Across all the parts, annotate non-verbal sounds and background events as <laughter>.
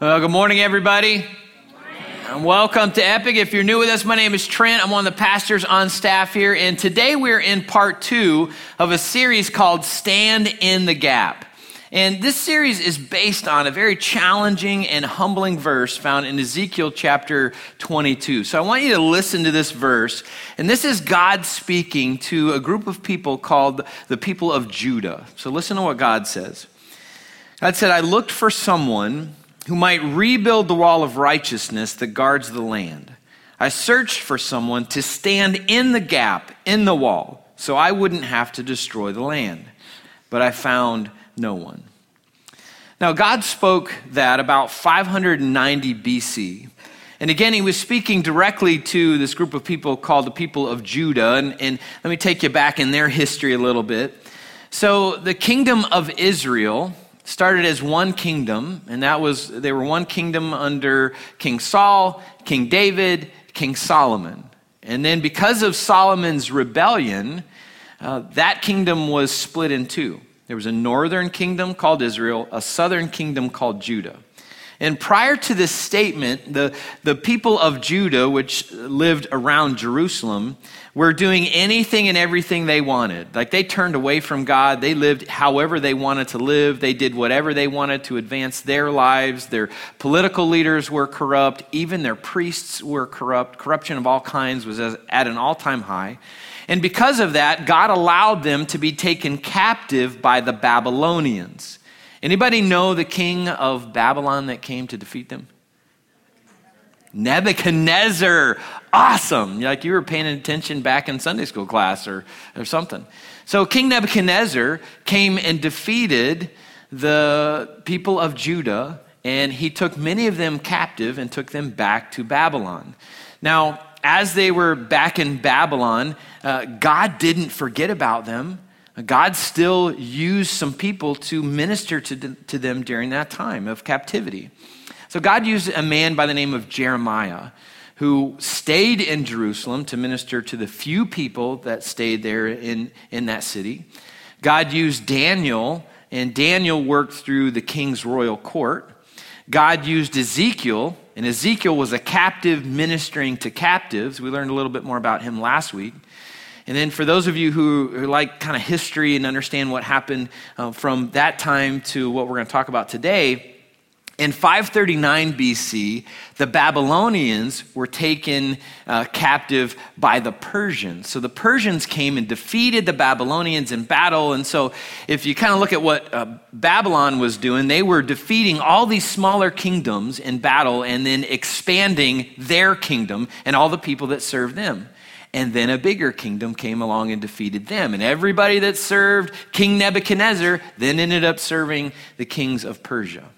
Uh, good morning, everybody. And welcome to Epic. If you're new with us, my name is Trent. I'm one of the pastors on staff here. And today we're in part two of a series called Stand in the Gap. And this series is based on a very challenging and humbling verse found in Ezekiel chapter 22. So I want you to listen to this verse. And this is God speaking to a group of people called the people of Judah. So listen to what God says. God said, I looked for someone who might rebuild the wall of righteousness that guards the land. I searched for someone to stand in the gap in the wall so I wouldn't have to destroy the land. But I found no one. Now, God spoke that about 590 BC. And again, he was speaking directly to this group of people called the people of Judah. And, and let me take you back in their history a little bit. So, the kingdom of Israel started as one kingdom, and that was, they were one kingdom under King Saul, King David, King Solomon. And then because of Solomon's rebellion, uh, that kingdom was split in two. There was a northern kingdom called Israel, a southern kingdom called Judah. And prior to this statement, the, the people of Judah, which lived around Jerusalem, were doing anything and everything they wanted. Like they turned away from God. They lived however they wanted to live. They did whatever they wanted to advance their lives. Their political leaders were corrupt. Even their priests were corrupt. Corruption of all kinds was at an all time high. And because of that, God allowed them to be taken captive by the Babylonians. Anybody know the king of Babylon that came to defeat them? Nebuchadnezzar. Awesome. Like you were paying attention back in Sunday school class or, or something. So King Nebuchadnezzar came and defeated the people of Judah, and he took many of them captive and took them back to Babylon. Now, as they were back in Babylon, uh, God didn't forget about them. God still used some people to minister to, to them during that time of captivity. So God used a man by the name of Jeremiah who stayed in Jerusalem to minister to the few people that stayed there in, in that city. God used Daniel, and Daniel worked through the king's royal court. God used Ezekiel, and Ezekiel was a captive ministering to captives. We learned a little bit more about him last week. And then for those of you who, like kind of history and understand what happened uh, from that time to what we're going to talk about today, in 539 BC, the Babylonians were taken uh, captive by the Persians. So the Persians came and defeated the Babylonians in battle. And so, if you kind of look at what uh, Babylon was doing, they were defeating all these smaller kingdoms in battle and then expanding their kingdom and all the people that served them. And then a bigger kingdom came along and defeated them. And everybody that served King Nebuchadnezzar then ended up serving the kings of Persia.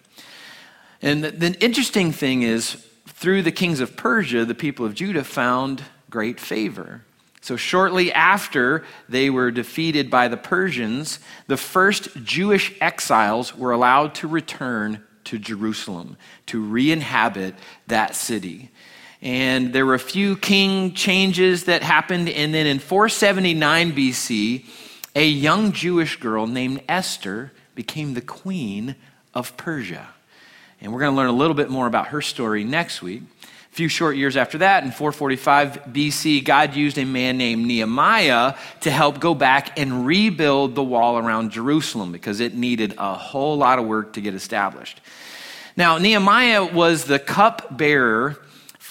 And the, interesting thing is, through the kings of Persia, the people of Judah found great favor. So, shortly after they were defeated by the Persians, the first Jewish exiles were allowed to return to Jerusalem to re inhabit that city and there were a few king changes that happened. And then in 479 BC, a young Jewish girl named Esther became the queen of Persia. And we're going to learn a little bit more about her story next week. A few short years after that, in 445 BC, God used a man named Nehemiah to help go back and rebuild the wall around Jerusalem because it needed a whole lot of work to get established. Now, Nehemiah was the cupbearer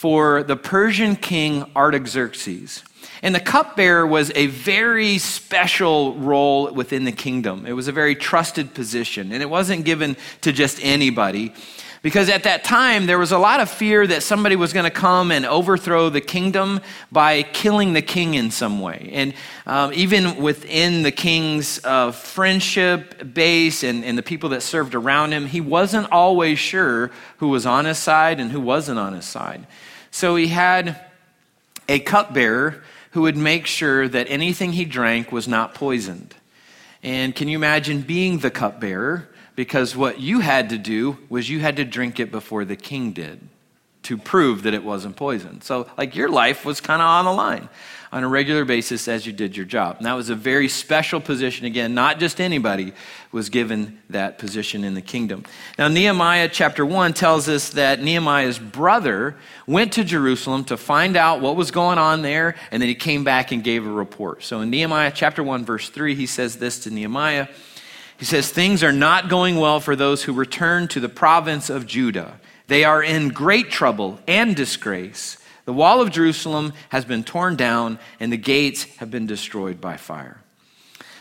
for the Persian king Artaxerxes. And the cupbearer was a very special role within the kingdom. It was a very trusted position, and it wasn't given to just anybody. Because at that time, there was a lot of fear that somebody was going to come and overthrow the kingdom by killing the king in some way. And um, even within the king's uh, friendship base and, and the people that served around him, he wasn't always sure who was on his side and who wasn't on his side. So he had a cupbearer who would make sure that anything he drank was not poisoned. And can you imagine being the cupbearer? Because what you had to do was you had to drink it before the king did. To prove that it wasn't poison. So, like, your life was kind of on the line on a regular basis as you did your job. And that was a very special position. Again, not just anybody was given that position in the kingdom. Now, Nehemiah chapter 1 tells us that Nehemiah's brother went to Jerusalem to find out what was going on there, and then he came back and gave a report. So, in Nehemiah chapter 1, verse 3, he says this to Nehemiah. He says, Things are not going well for those who return to the province of Judah. They are in great trouble and disgrace. The wall of Jerusalem has been torn down, and the gates have been destroyed by fire.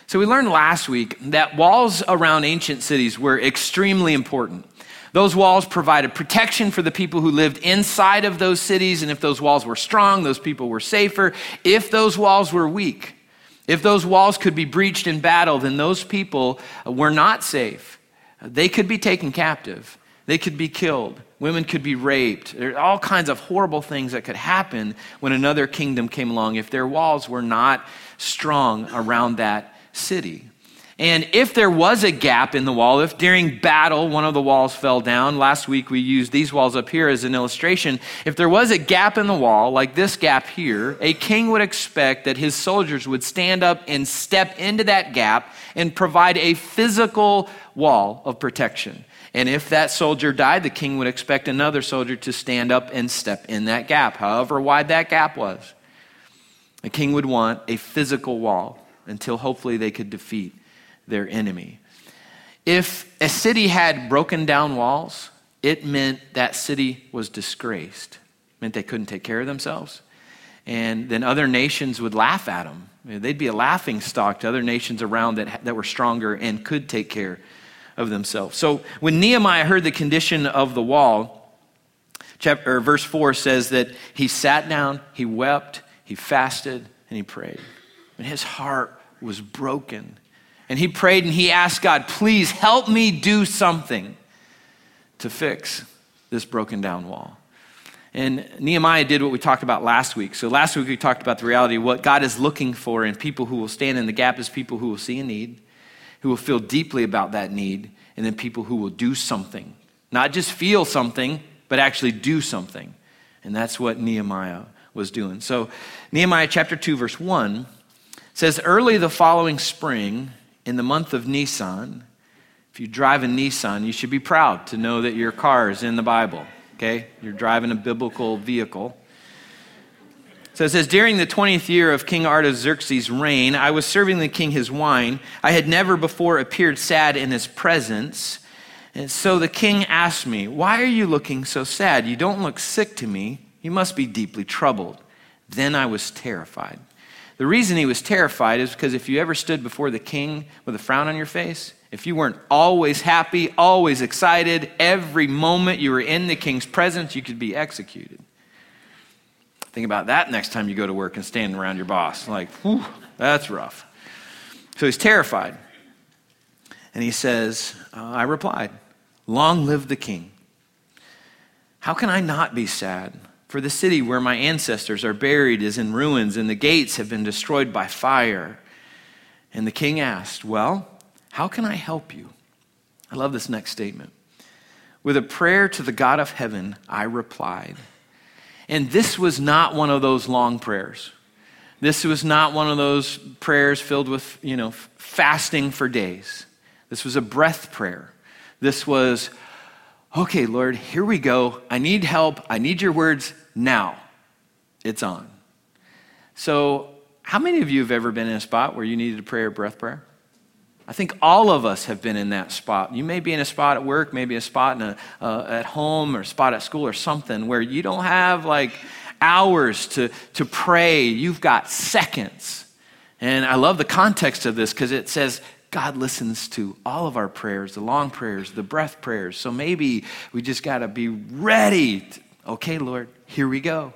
So, we learned last week that walls around ancient cities were extremely important. Those walls provided protection for the people who lived inside of those cities, and if those walls were strong, those people were safer. If those walls were weak, if those walls could be breached in battle, then those people were not safe. They could be taken captive, they could be killed. Women could be raped. There are all kinds of horrible things that could happen when another kingdom came along if their walls were not strong around that city. And if there was a gap in the wall, if during battle one of the walls fell down, last week we used these walls up here as an illustration. If there was a gap in the wall, like this gap here, a king would expect that his soldiers would stand up and step into that gap and provide a physical wall of protection. And if that soldier died, the king would expect another soldier to stand up and step in that gap, however wide that gap was. The king would want a physical wall until hopefully they could defeat their enemy. If a city had broken down walls, it meant that city was disgraced. It meant they couldn't take care of themselves. And then other nations would laugh at them. They'd be a laughing stock to other nations around that, that were stronger and could take care of themselves. So when Nehemiah heard the condition of the wall, chapter, verse 4 says that he sat down, he wept, he fasted, and he prayed. And his heart was broken. And he prayed and he asked God, please help me do something to fix this broken down wall. And Nehemiah did what we talked about last week. So last week we talked about the reality what God is looking for in people who will stand in the gap is people who will see a need who will feel deeply about that need, and then people who will do something. Not just feel something, but actually do something. And that's what Nehemiah was doing. So, Nehemiah chapter 2, verse 1 says, Early the following spring, in the month of Nisan, if you drive a Nissan, you should be proud to know that your car is in the Bible, okay? You're driving a biblical vehicle. So it says, During the 20th year of King Artaxerxes' reign, I was serving the king his wine. I had never before appeared sad in his presence. And so the king asked me, Why are you looking so sad? You don't look sick to me. You must be deeply troubled. Then I was terrified. The reason he was terrified is because if you ever stood before the king with a frown on your face, if you weren't always happy, always excited, every moment you were in the king's presence, you could be executed. Think about that next time you go to work and stand around your boss. Like, whew, that's rough. So he's terrified. And he says, uh, I replied, Long live the king. How can I not be sad? For the city where my ancestors are buried is in ruins, and the gates have been destroyed by fire. And the king asked, Well, how can I help you? I love this next statement. With a prayer to the God of heaven, I replied, and this was not one of those long prayers. This was not one of those prayers filled with, you know, fasting for days. This was a breath prayer. This was, okay, Lord, here we go. I need help. I need your words now. It's on. So, how many of you have ever been in a spot where you needed a prayer, breath prayer? I think all of us have been in that spot. You may be in a spot at work, maybe a spot a, uh, at home or a spot at school or something where you don't have like hours to, to pray. You've got seconds. And I love the context of this because it says God listens to all of our prayers, the long prayers, the breath prayers. So maybe we just got to be ready. To, okay, Lord, here we go.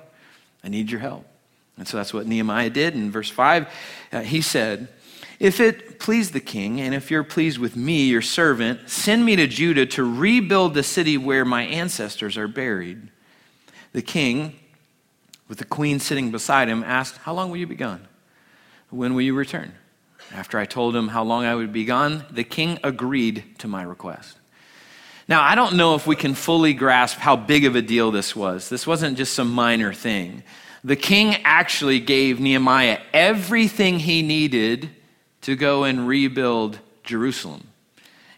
I need your help. And so that's what Nehemiah did. In verse 5, uh, he said, if it please the king, and if you're pleased with me, your servant, send me to Judah to rebuild the city where my ancestors are buried. The king, with the queen sitting beside him, asked, How long will you be gone? When will you return? After I told him how long I would be gone, the king agreed to my request. Now, I don't know if we can fully grasp how big of a deal this was. This wasn't just some minor thing. The king actually gave Nehemiah everything he needed to go and rebuild Jerusalem.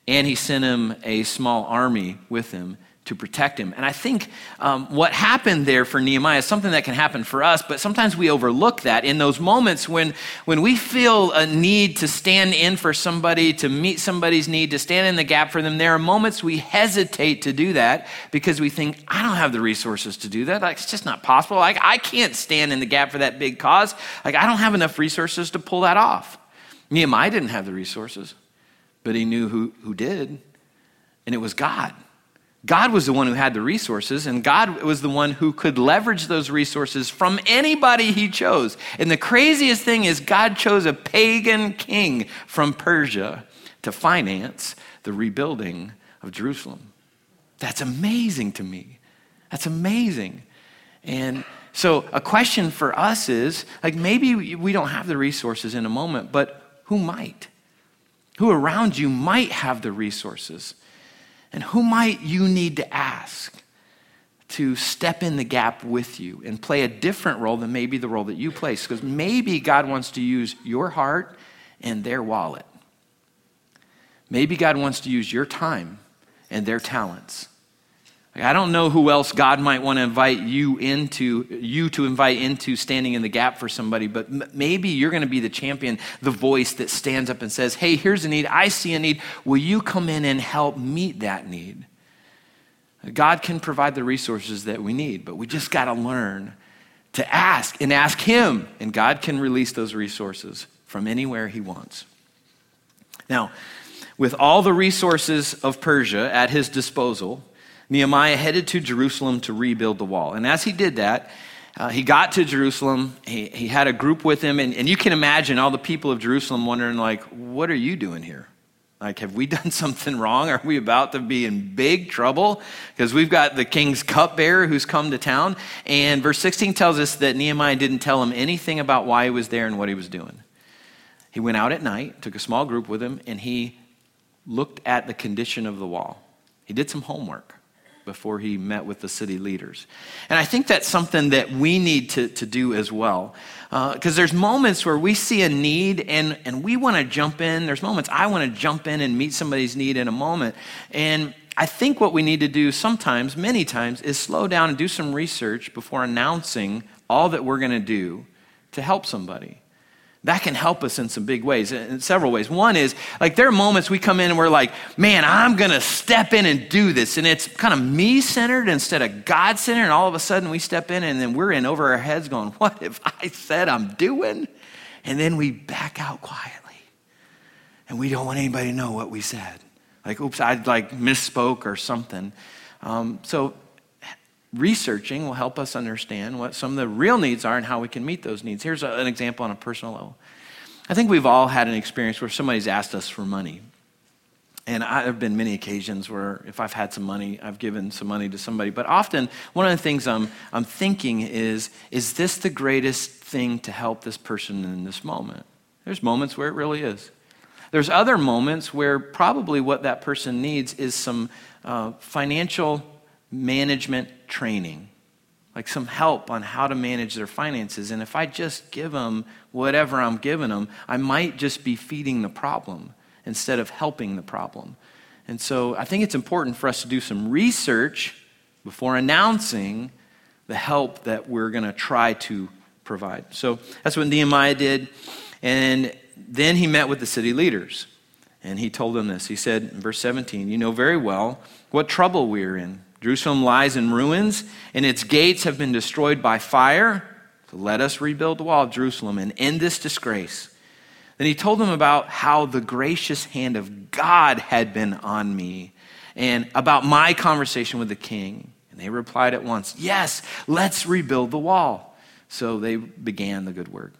And he sent him a small army with him to protect him. And I think um, what happened there for Nehemiah is something that can happen for us, but sometimes we overlook that in those moments when, when we feel a need to stand in for somebody, to meet somebody's need, to stand in the gap for them. There are moments we hesitate to do that because we think, I don't have the resources to do that. Like, it's just not possible. Like, I can't stand in the gap for that big cause. Like, I don't have enough resources to pull that off. Nehemiah didn't have the resources, but he knew who, who did, and it was God. God was the one who had the resources, and God was the one who could leverage those resources from anybody he chose. And the craziest thing is, God chose a pagan king from Persia to finance the rebuilding of Jerusalem. That's amazing to me. That's amazing. And so, a question for us is like, maybe we don't have the resources in a moment, but who might? Who around you might have the resources? And who might you need to ask to step in the gap with you and play a different role than maybe the role that you play? Because maybe God wants to use your heart and their wallet. Maybe God wants to use your time and their talents. I don't know who else God might want to invite you into, you to invite into standing in the gap for somebody, but m- maybe you're going to be the champion, the voice that stands up and says, Hey, here's a need. I see a need. Will you come in and help meet that need? God can provide the resources that we need, but we just got to learn to ask and ask Him, and God can release those resources from anywhere He wants. Now, with all the resources of Persia at his disposal, Nehemiah headed to Jerusalem to rebuild the wall. And as he did that, uh, he got to Jerusalem. He, he had a group with him. And, and you can imagine all the people of Jerusalem wondering, like, what are you doing here? Like, have we <laughs> done something wrong? Are we about to be in big trouble? Because we've got the king's cupbearer who's come to town. And verse 16 tells us that Nehemiah didn't tell him anything about why he was there and what he was doing. He went out at night, took a small group with him, and he looked at the condition of the wall. He did some homework before he met with the city leaders. And I think that's something that we need to, to do as well. Because uh, there's moments where we see a need and, and we want to jump in. There's moments I want to jump in and meet somebody's need in a moment. And I think what we need to do sometimes, many times, is slow down and do some research before announcing all that we're going to do to help somebody that can help us in some big ways, in several ways. One is like there are moments we come in and we're like, man, I'm going to step in and do this. And it's kind of me centered instead of God centered. And all of a sudden we step in and then we're in over our heads going, <laughs> what have I said I'm doing? And then we back out quietly. And we don't want anybody to know what we said. Like, oops, I like misspoke or something. Um, so researching will help us understand what some of the real needs are and how we can meet those needs. Here's a, an example on a personal level. I think we've all had an experience where somebody's asked us for money. And I, have been many occasions where if I've had some money, I've given some money to somebody. But often, one of the things I'm, I'm thinking is, is this the greatest thing to help this person in this moment? There's moments where it really is. There's other moments where probably what that person needs is some uh, financial management training, like some help on how to manage their finances. And if I just give them whatever I'm giving them, I might just be feeding the problem instead of helping the problem. And so I think it's important for us to do some research before announcing the help that we're going to try to provide. So that's what Nehemiah did. And then he met with the city leaders. And he told them this. He said in verse 17, You know very well what trouble we are in. Jerusalem lies in ruins, and its gates have been destroyed by fire. So let us rebuild the wall of Jerusalem and end this disgrace. Then he told them about how the gracious hand of God had been on me and about my conversation with the king. And they replied at once, Yes, let's rebuild the wall. So they began the good work.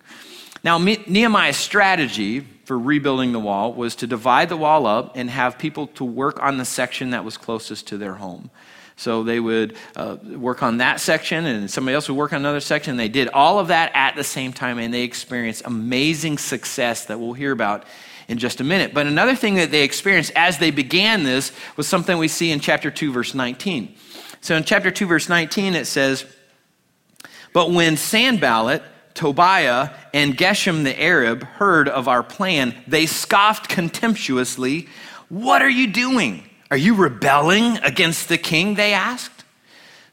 Now, Nehemiah's strategy for rebuilding the wall was to divide the wall up and have people to work on the section that was closest to their home. So they would uh, work on that section, and somebody else would work on another section. They did all of that at the same time, and they experienced amazing success that we'll hear about in just a minute. But another thing that they experienced as they began this was something we see in chapter 2, verse 19. So in chapter 2, verse 19, it says, But when Sanballat, Tobiah, and Geshem the Arab heard of our plan, they scoffed contemptuously. What are you doing? Are you rebelling against the king? They asked.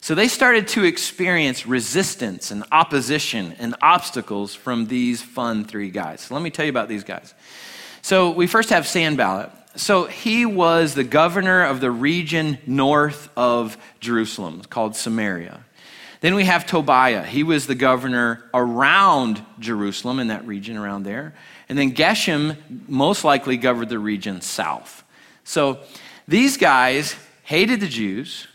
So they started to experience resistance and opposition and obstacles from these fun three guys. So let me tell you about these guys. So we first have Sanballat. So he was the governor of the region north of Jerusalem called Samaria. Then we have Tobiah. He was the governor around Jerusalem in that region around there. And then Geshem most likely governed the region south. So these guys hated the Jews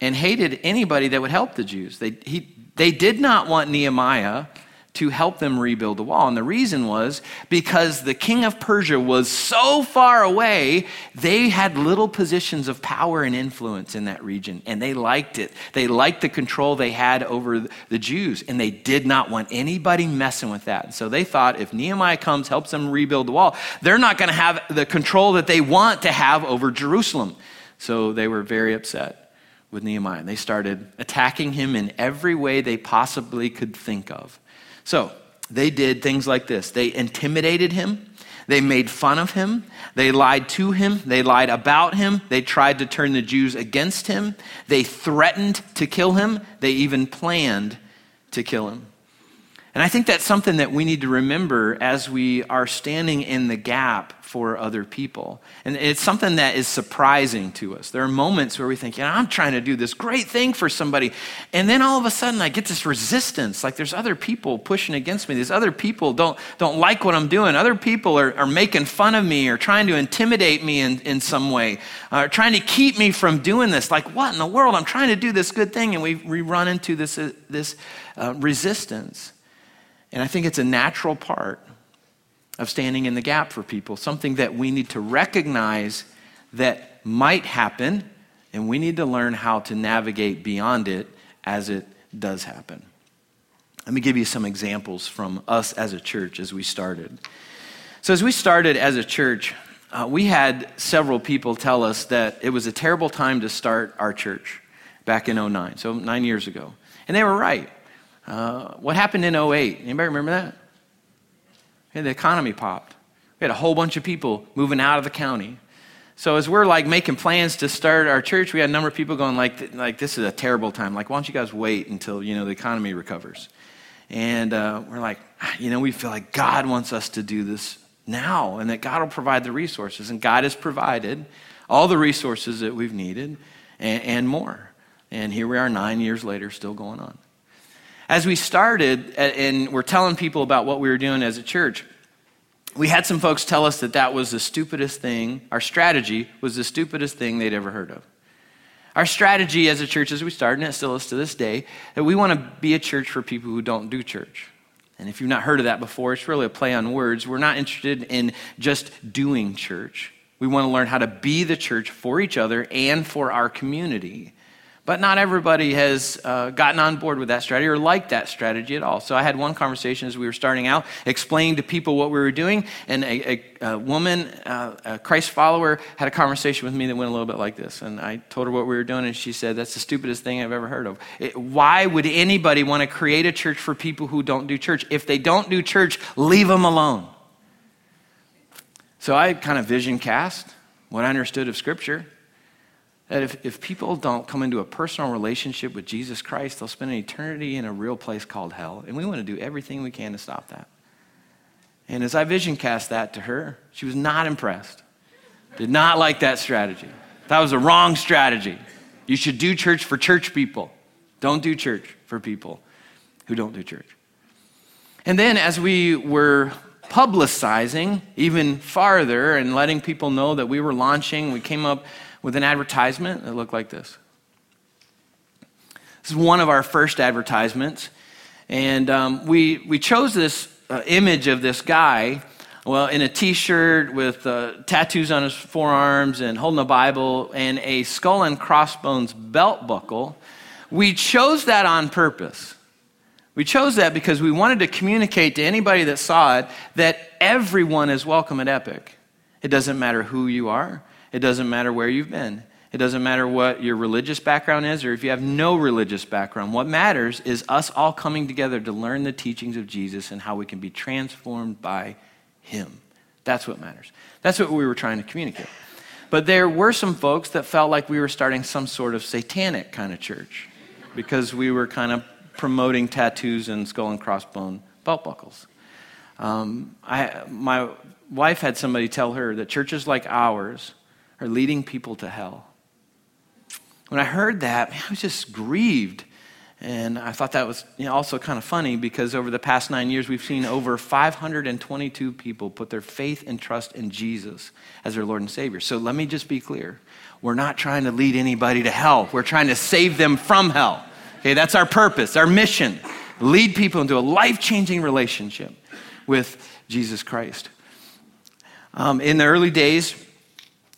and hated anybody that would help the Jews. They, he, they did not want Nehemiah to help them rebuild the wall. And the reason was because the king of Persia was so far away, they had little positions of power and influence in that region, and they liked it. They liked the control they had over the Jews, and they did not want anybody messing with that. So they thought if Nehemiah comes, helps them rebuild the wall, they're not going to have the control that they want to have over Jerusalem. So they were very upset with Nehemiah. They started attacking him in every way they possibly could think of. So they did things like this they intimidated him. They made fun of him. They lied to him. They lied about him. They tried to turn the Jews against him. They threatened to kill him. They even planned to kill him. And I think that's something that we need to remember as we are standing in the gap for other people. And it's something that is surprising to us. There are moments where we think, yeah, I'm trying to do this great thing for somebody. And then all of a sudden I get this resistance. Like there's other people pushing against me. These other people don't, don't like what I'm doing. Other people are, are making fun of me or trying to intimidate me in, in some way, uh, trying to keep me from doing this. Like, what in the world? I'm trying to do this good thing. And we, we run into this, uh, this uh, resistance. And I think it's a natural part of standing in the gap for people, something that we need to recognize that might happen, and we need to learn how to navigate beyond it as it does happen. Let me give you some examples from us as a church as we started. So, as we started as a church, uh, we had several people tell us that it was a terrible time to start our church back in 09, so nine years ago. And they were right. Uh, what happened in 08? Anybody remember that? Yeah, the economy popped. We had a whole bunch of people moving out of the county. So as we're like making plans to start our church, we had a number of people going like, like this is a terrible time. Like, why don't you guys wait until you know the economy recovers? And uh, we're like, ah, you know, we feel like God wants us to do this now, and that God will provide the resources, and God has provided all the resources that we've needed and, and more. And here we are, nine years later, still going on. As we started and we're telling people about what we were doing as a church, we had some folks tell us that that was the stupidest thing, our strategy was the stupidest thing they'd ever heard of. Our strategy as a church as we started, and it still is to this day, that we want to be a church for people who don't do church. And if you've not heard of that before, it's really a play on words. We're not interested in just doing church. We want to learn how to be the church for each other and for our community. But not everybody has uh, gotten on board with that strategy or liked that strategy at all. So I had one conversation as we were starting out, explaining to people what we were doing, and a, a, a woman, uh, a Christ follower, had a conversation with me that went a little bit like this. And I told her what we were doing, and she said, That's the stupidest thing I've ever heard of. It, why would anybody want to create a church for people who don't do church? If they don't do church, leave them alone. So I kind of vision cast what I understood of Scripture. That if, if people don't come into a personal relationship with Jesus Christ, they'll spend an eternity in a real place called hell. And we want to do everything we can to stop that. And as I vision cast that to her, she was not impressed. Did not like that strategy. That was a wrong strategy. You should do church for church people. Don't do church for people who don't do church. And then as we were publicizing even farther and letting people know that we were launching, we came up with an advertisement that looked like this. This is one of our first advertisements. And um, we, we chose this uh, image of this guy, well, in a t shirt with uh, tattoos on his forearms and holding a Bible and a skull and crossbones belt buckle. We chose that on purpose. We chose that because we wanted to communicate to anybody that saw it that everyone is welcome at Epic. It doesn't matter who you are, it doesn't matter where you've been. It doesn't matter what your religious background is or if you have no religious background. What matters is us all coming together to learn the teachings of Jesus and how we can be transformed by Him. That's what matters. That's what we were trying to communicate. But there were some folks that felt like we were starting some sort of satanic kind of church because we were kind of promoting tattoos and skull and crossbone belt buckles. Um, I, my wife had somebody tell her that churches like ours are leading people to hell. When I heard that, man, I was just grieved. And I thought that was you know, also kind of funny because over the past nine years, we've seen over 522 people put their faith and trust in Jesus as their Lord and Savior. So let me just be clear. We're not trying to lead anybody to hell, we're trying to save them from hell. Okay, that's our purpose, our mission. Lead people into a life changing relationship with Jesus Christ. Um, in the early days,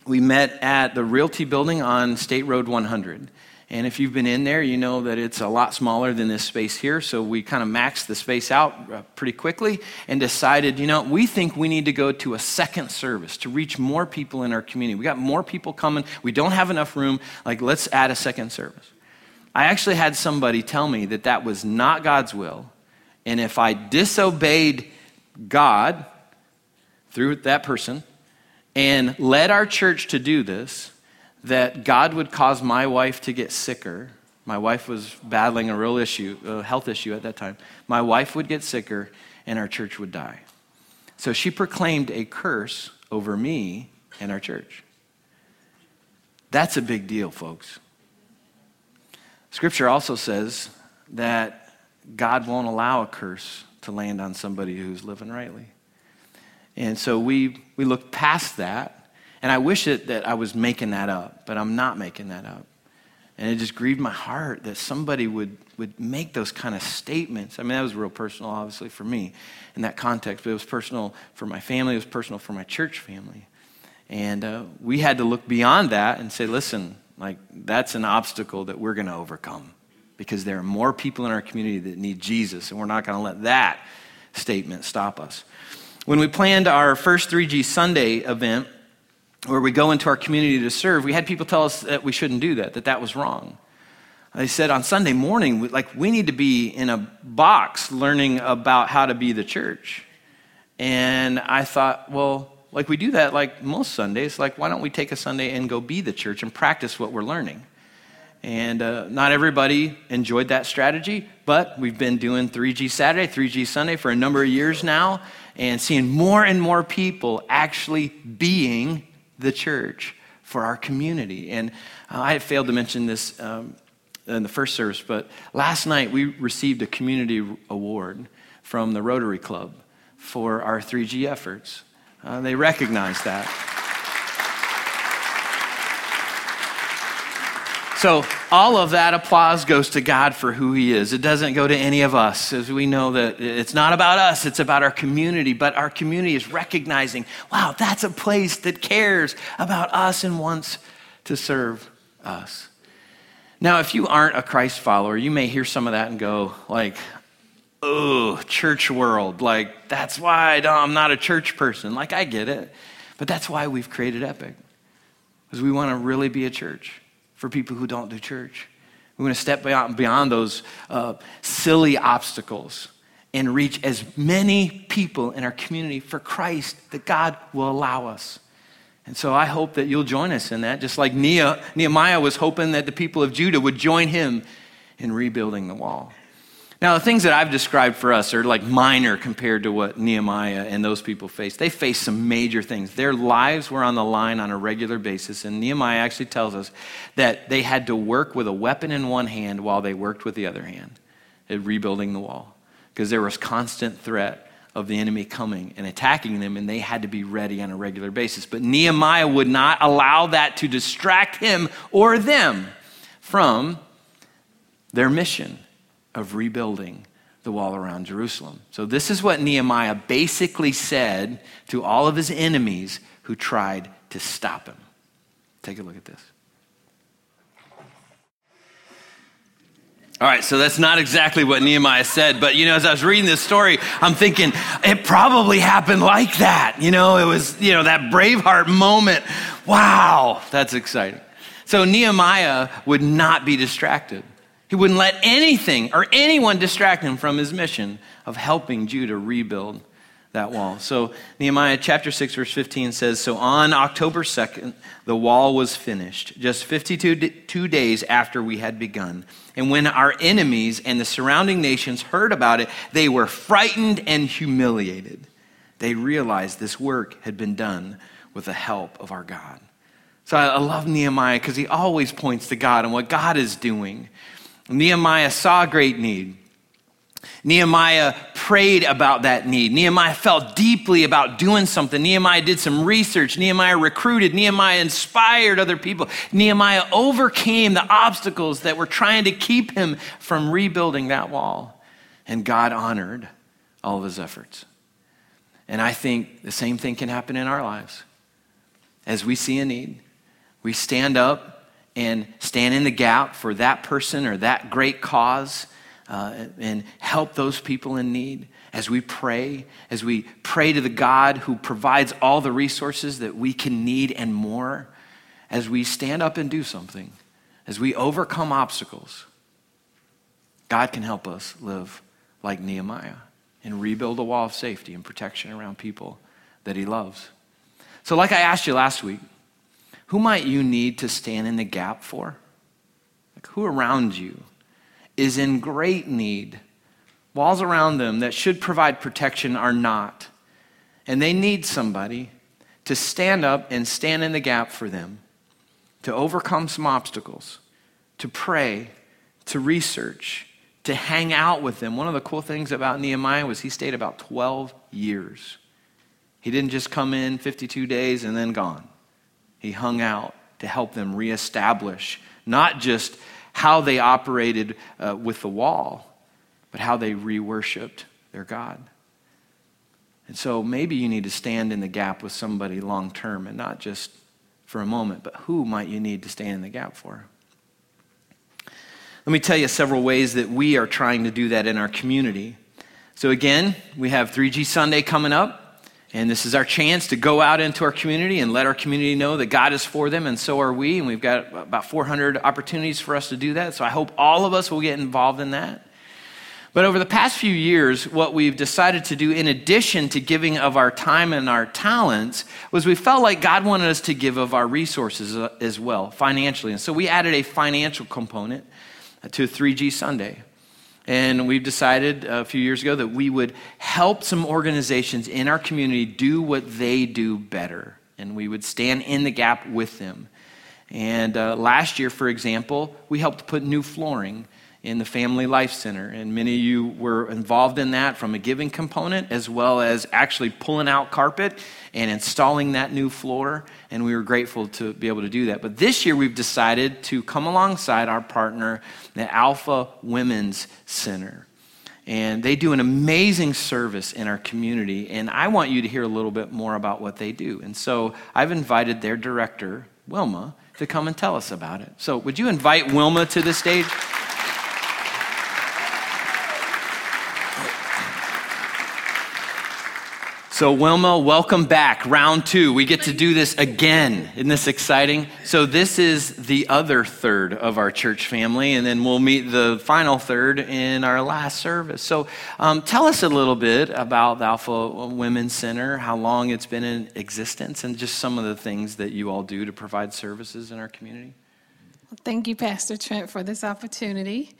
we met at the Realty Building on State Road 100. And if you've been in there, you know that it's a lot smaller than this space here. So we kind of maxed the space out uh, pretty quickly and decided, you know, we think we need to go to a second service to reach more people in our community. We got more people coming. We don't have enough room. Like, let's add a second service. I actually had somebody tell me that that was not God's will. And if I disobeyed God through that person, and led our church to do this that God would cause my wife to get sicker. My wife was battling a real issue, a health issue at that time. My wife would get sicker and our church would die. So she proclaimed a curse over me and our church. That's a big deal, folks. Scripture also says that God won't allow a curse to land on somebody who's living rightly. And so we, we looked past that. And I wish it, that I was making that up, but I'm not making that up. And it just grieved my heart that somebody would, would make those kind of statements. I mean, that was real personal, obviously, for me in that context, but it was personal for my family, it was personal for my church family. And uh, we had to look beyond that and say, listen, like, that's an obstacle that we're going to overcome because there are more people in our community that need Jesus, and we're not going to let that statement stop us. When we planned our first 3G Sunday event, where we go into our community to serve, we had people tell us that we shouldn't do that, that that was wrong. They said on Sunday morning, like, we need to be in a box learning about how to be the church. And I thought, well, like we do that like most Sundays, like, why don't we take a Sunday and go be the church and practice what we're learning? And uh, not everybody enjoyed that strategy, but we've been doing 3G Saturday, 3G Sunday for a number of years now and seeing more and more people actually being the church for our community. And uh, I failed to mention this um, in the first service, but last night we received a community award from the Rotary Club for our 3G efforts. Uh, they recognized that. So, all of that applause goes to God for who He is. It doesn't go to any of us, as we know that it's not about us, it's about our community. But our community is recognizing, wow, that's a place that cares about us and wants to serve us. Now, if you aren't a Christ follower, you may hear some of that and go, like, oh, church world. Like, that's why I'm not a church person. Like, I get it. But that's why we've created Epic, because we want to really be a church for people who don't do church. We want to step beyond, beyond those uh, silly obstacles and reach as many people in our community for Christ that God will allow us. And so I hope that you'll join us in that, just like Nehemiah was hoping that the people of Judah would join him in rebuilding the wall. Now, the things that I've described for us are like minor compared to what Nehemiah and those people faced. They faced some major things. Their lives were on the line on a regular basis. And Nehemiah actually tells us that they had to work with a weapon in one hand while they worked with the other hand at rebuilding the wall because there was constant threat of the enemy coming and attacking them, and they had to be ready on a regular basis. But Nehemiah would not allow that to distract him or them from their mission of rebuilding the wall around Jerusalem. So, this is what Nehemiah basically said to all of his enemies who tried to stop him. Take a look at this. All right, so that's not exactly what Nehemiah said, but you know, as I was reading this story, I'm thinking it probably happened like that. You know, it was, you know, that Braveheart moment. Wow, that's exciting. So Nehemiah would not be distracted. He wouldn't let anything or anyone distract him from his mission of helping Judah rebuild that wall. So Nehemiah chapter 6 verse 15 says, "So on October 2nd, the wall was finished, just 52 two days after we had begun. And when our enemies and the surrounding nations heard about it, they were frightened and humiliated. They realized this work had been done with the help of our God." So I love Nehemiah because he always points to God and what God is doing. Nehemiah saw great need. Nehemiah prayed about that need. Nehemiah felt deeply about doing something. Nehemiah did some research. Nehemiah recruited. Nehemiah inspired other people. Nehemiah overcame the obstacles that were trying to keep him from rebuilding that wall. And God honored all of his efforts. And I think the same thing can happen in our lives. As we see a need, we stand up and stand in the gap for that person or that great cause uh, and help those people in need as we pray, as we pray to the God who provides all the resources that we can need and more, as we stand up and do something, as we overcome obstacles, God can help us live like Nehemiah and rebuild a wall of safety and protection around people that he loves. So, like I asked you last week, who might you need to stand in the gap for? Like who around you is in great need? Walls around them that should provide protection are not. And they need somebody to stand up and stand in the gap for them, to overcome some obstacles, to pray, to research, to hang out with them. One of the cool things about Nehemiah was he stayed about 12 years. He didn't just come in 52 days and then gone. He hung out to help them reestablish not just how they operated uh, with the wall, but how they re worshiped their God. And so maybe you need to stand in the gap with somebody long term and not just for a moment, but who might you need to stand in the gap for? Let me tell you several ways that we are trying to do that in our community. So, again, we have 3G Sunday coming up. And this is our chance to go out into our community and let our community know that God is for them, and so are we. And we've got about 400 opportunities for us to do that. So I hope all of us will get involved in that. But over the past few years, what we've decided to do, in addition to giving of our time and our talents, was we felt like God wanted us to give of our resources uh, as well, financially. And so we added a financial component to 3G Sunday. And we've decided a few years ago that we would help some organizations in our community do what they do better. And we would stand in the gap with them. And uh, last year, for example, we helped put new flooring in the Family Life Center. And many of you were involved in that from a giving component as well as actually pulling out carpet and installing that new floor. And we were grateful to be able to do that. But this year, we've decided to come alongside our partner, the Alpha Women's Center. And they do an amazing service in our community. And I want you to hear a little bit more about what they do. And so I've invited their director, Wilma, to come and tell us about it. So, would you invite Wilma to the stage? So, Wilma, welcome back. Round two. We get to do this again. Isn't this exciting? So, this is the other third of our church family, and then we'll meet the final third in our last service. So, um, tell us a little bit about the Alpha Women's Center, how long it's been in existence, and just some of the things that you all do to provide services in our community. Well, Thank you, Pastor Trent, for this opportunity.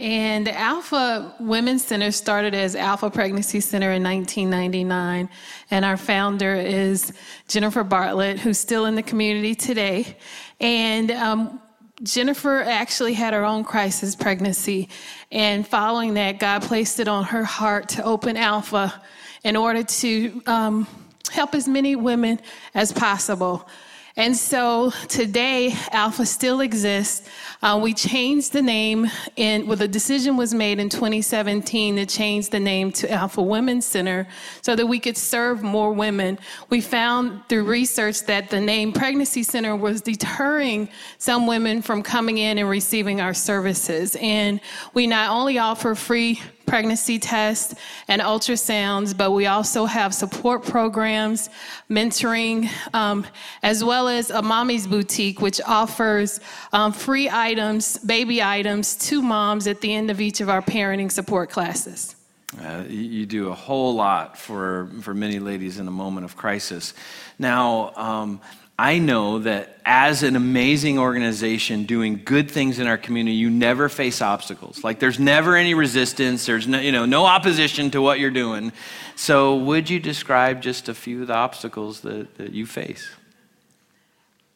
And the Alpha Women's Center started as Alpha Pregnancy Center in 1999. And our founder is Jennifer Bartlett, who's still in the community today. And um, Jennifer actually had her own crisis pregnancy. And following that, God placed it on her heart to open Alpha in order to um, help as many women as possible. And so today, Alpha still exists. Uh, we changed the name, and well, the decision was made in 2017 to change the name to Alpha Women's Center so that we could serve more women. We found through research that the name Pregnancy Center was deterring some women from coming in and receiving our services. And we not only offer free pregnancy tests and ultrasounds, but we also have support programs, mentoring, um, as well as a mommy's boutique, which offers um, free items, baby items to moms at the end of each of our parenting support classes. Uh, you do a whole lot for, for many ladies in a moment of crisis. Now, um, I know that as an amazing organization doing good things in our community, you never face obstacles. Like there's never any resistance, there's no, you know, no opposition to what you're doing. So, would you describe just a few of the obstacles that, that you face?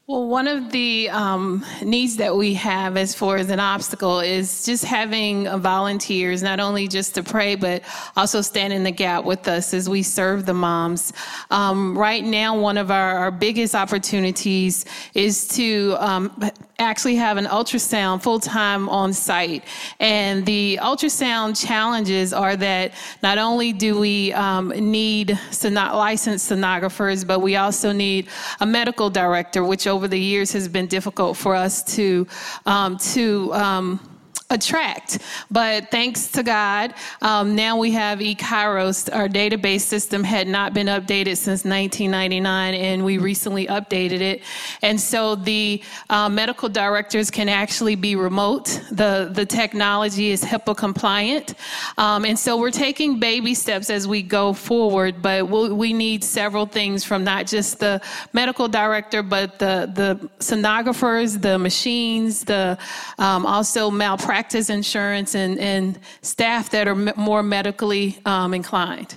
Well, one of the um, needs that we have as far as an obstacle is just having volunteers, not only just to pray, but also stand in the gap with us as we serve the moms. Um, right now, one of our, our, biggest opportunities is to um, actually have an ultrasound full time on site. And the ultrasound challenges are that not only do we um, need sono- licensed sonographers, but we also need a medical director, which over the years has been difficult for us to um, to um, attract. But thanks to God, um, now we have eKYROS. Our database system had not been updated since 1999, and we recently updated it. And so the uh, medical directors can actually be remote. The, the technology is HIPAA compliant. Um, and so we're taking baby steps as we go forward, but we'll, we need several things from not just the medical director, but the, the sonographers, the machines, the um, also malpractice malpractice insurance and, and staff that are more medically um, inclined.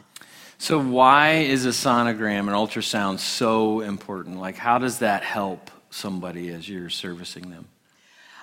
So, why is a sonogram and ultrasound so important? Like, how does that help somebody as you're servicing them?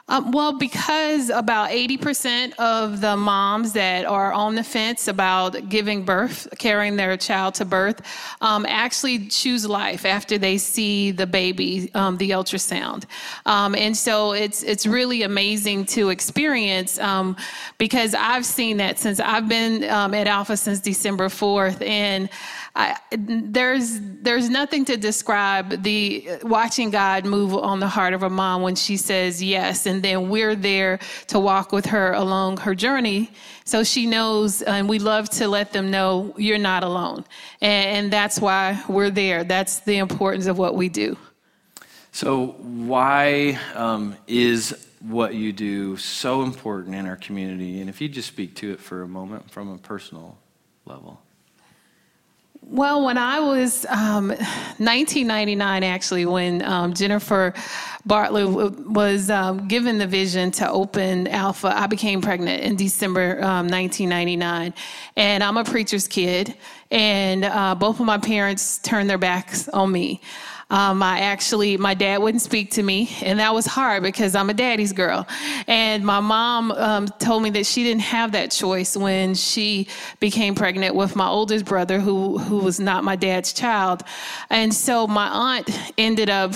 Um, well, because about 80% of the moms that are on the fence about giving birth, carrying their child to birth, um, actually choose life after they see the baby, um, the ultrasound. Um, and so it's, it's really amazing to experience um, because I've seen that since I've been um, at Alpha since December 4th. And I, there's there's nothing to describe the watching God move on the heart of a mom when she says yes, and then we're there to walk with her along her journey, so she knows. And we love to let them know you're not alone, and, and that's why we're there. That's the importance of what we do. So why um, is what you do so important in our community? And if you just speak to it for a moment from a personal level. Well, when I was um, 1999, actually, when um, Jennifer Bartlett was um, given the vision to open Alpha, I became pregnant in December 1999. Um, and I'm a preacher's kid, and uh, both of my parents turned their backs on me. Um, I actually, my dad wouldn't speak to me, and that was hard because I'm a daddy's girl. And my mom um, told me that she didn't have that choice when she became pregnant with my oldest brother, who who was not my dad's child. And so my aunt ended up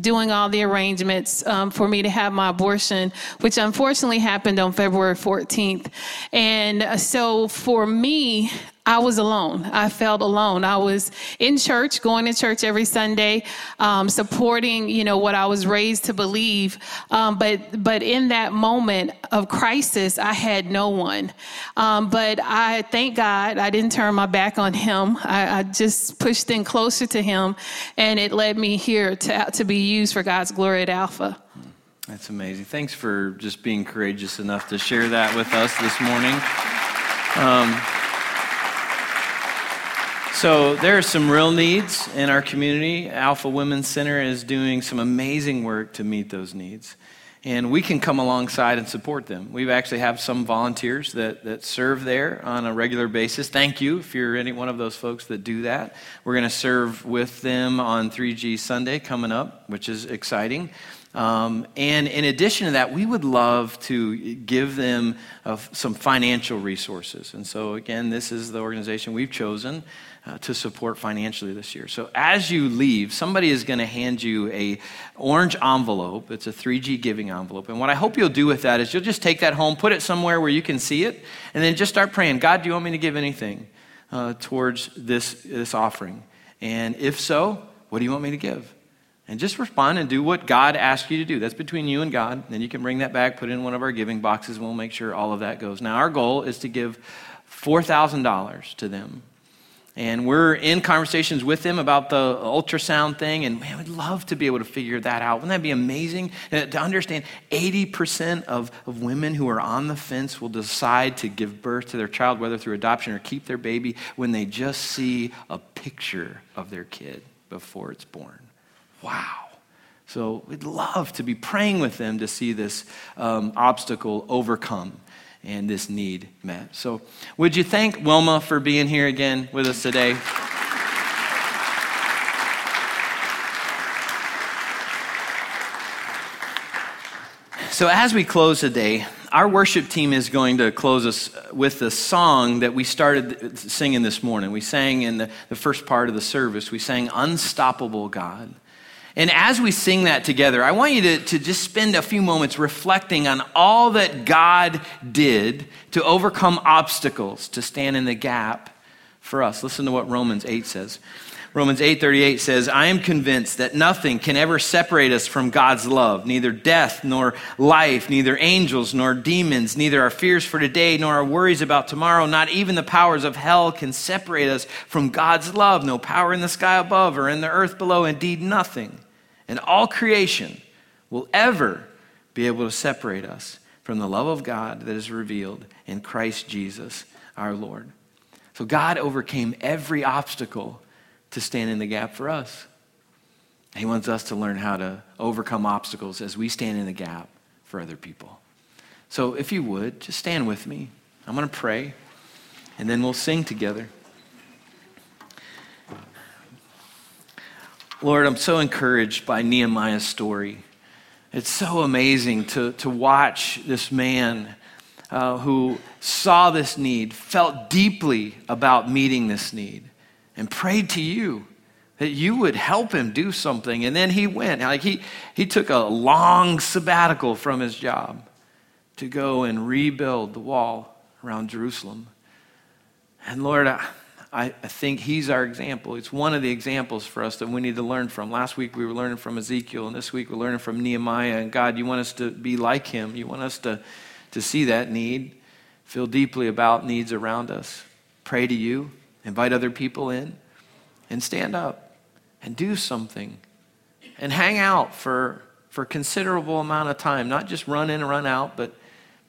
doing all the arrangements um, for me to have my abortion, which unfortunately happened on February 14th. And uh, so for me, I was alone. I felt alone. I was in church, going to church every Sunday, um, supporting, you know, what I was raised to believe. Um, but but in that moment of crisis, I had no one. Um, but I thank God I didn't turn my back on Him. I, I, just pushed in closer to Him, and it led me here to to be used for God's glory at Alpha. That's amazing. Thanks for just being courageous enough to share that with us this morning. So there are some real needs in our community. Alpha Women's Center is doing some amazing work to meet those needs. And we can come alongside and support them. We actually have some volunteers that, that serve there on a regular basis. Thank you if you're any one of those folks that do that. We're going to serve with them on 3G Sunday coming up, which is exciting. Um, and in addition to that, we would love to give them uh, some financial resources. And so, again, this is the organization we've chosen uh, to support financially this year. So, as you leave, somebody is going to hand you a orange envelope. It's a 3G giving envelope. And what I hope you'll do with that is you'll just take that home, put it somewhere where you can see it, and then just start praying God, do you want me to give anything uh, towards this, this offering? And if so, what do you want me to give? And just respond and do what God asks you to do. That's between you and God. Then you can bring that back, put it in one of our giving boxes, and we'll make sure all of that goes. Now, our goal is to give $4,000 to them. And we're in conversations with them about the ultrasound thing, and man, we'd love to be able to figure that out. Wouldn't that be amazing? Uh, to understand 80% of, of women who are on the fence will decide to give birth to their child, whether through adoption or keep their baby, when they just see a picture of their kid before it's born. Wow. So we'd love to be praying with them to see this um, obstacle overcome and this need met. So, would you thank Wilma for being here again with us today? So, as we close today, our worship team is going to close us with the song that we started singing this morning. We sang in the, the first part of the service, we sang Unstoppable God. And as we sing that together, I want you to, to just spend a few moments reflecting on all that God did to overcome obstacles, to stand in the gap for us. Listen to what Romans 8 says. Romans 8:38 says, "I am convinced that nothing can ever separate us from God's love, neither death nor life, neither angels nor demons, neither our fears for today nor our worries about tomorrow, not even the powers of hell can separate us from God's love. No power in the sky above or in the earth below, indeed nothing. And all creation will ever be able to separate us from the love of God that is revealed in Christ Jesus our Lord." So God overcame every obstacle to stand in the gap for us. He wants us to learn how to overcome obstacles as we stand in the gap for other people. So, if you would, just stand with me. I'm going to pray, and then we'll sing together. Lord, I'm so encouraged by Nehemiah's story. It's so amazing to, to watch this man uh, who saw this need, felt deeply about meeting this need, and prayed to you that you would help him do something. And then he went. Like he, he took a long sabbatical from his job to go and rebuild the wall around Jerusalem. And Lord, I, I think he's our example. It's one of the examples for us that we need to learn from. Last week we were learning from Ezekiel, and this week we're learning from Nehemiah. And God, you want us to be like him. You want us to, to see that need, feel deeply about needs around us, pray to you, invite other people in, and stand up and do something and hang out for, for a considerable amount of time. Not just run in and run out, but,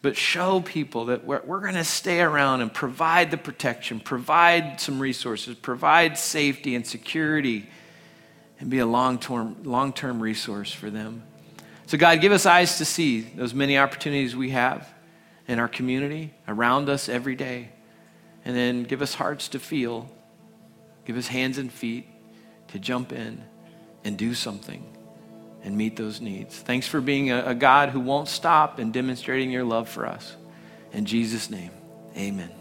but show people that we're, we're going to stay around and provide the protection, provide some resources, provide safety and security, and be a long term long term resource for them. So, God, give us eyes to see those many opportunities we have in our community, around us every day. And then give us hearts to feel, give us hands and feet to jump in and do something and meet those needs. Thanks for being a, a God who won't stop in demonstrating your love for us. In Jesus' name, amen.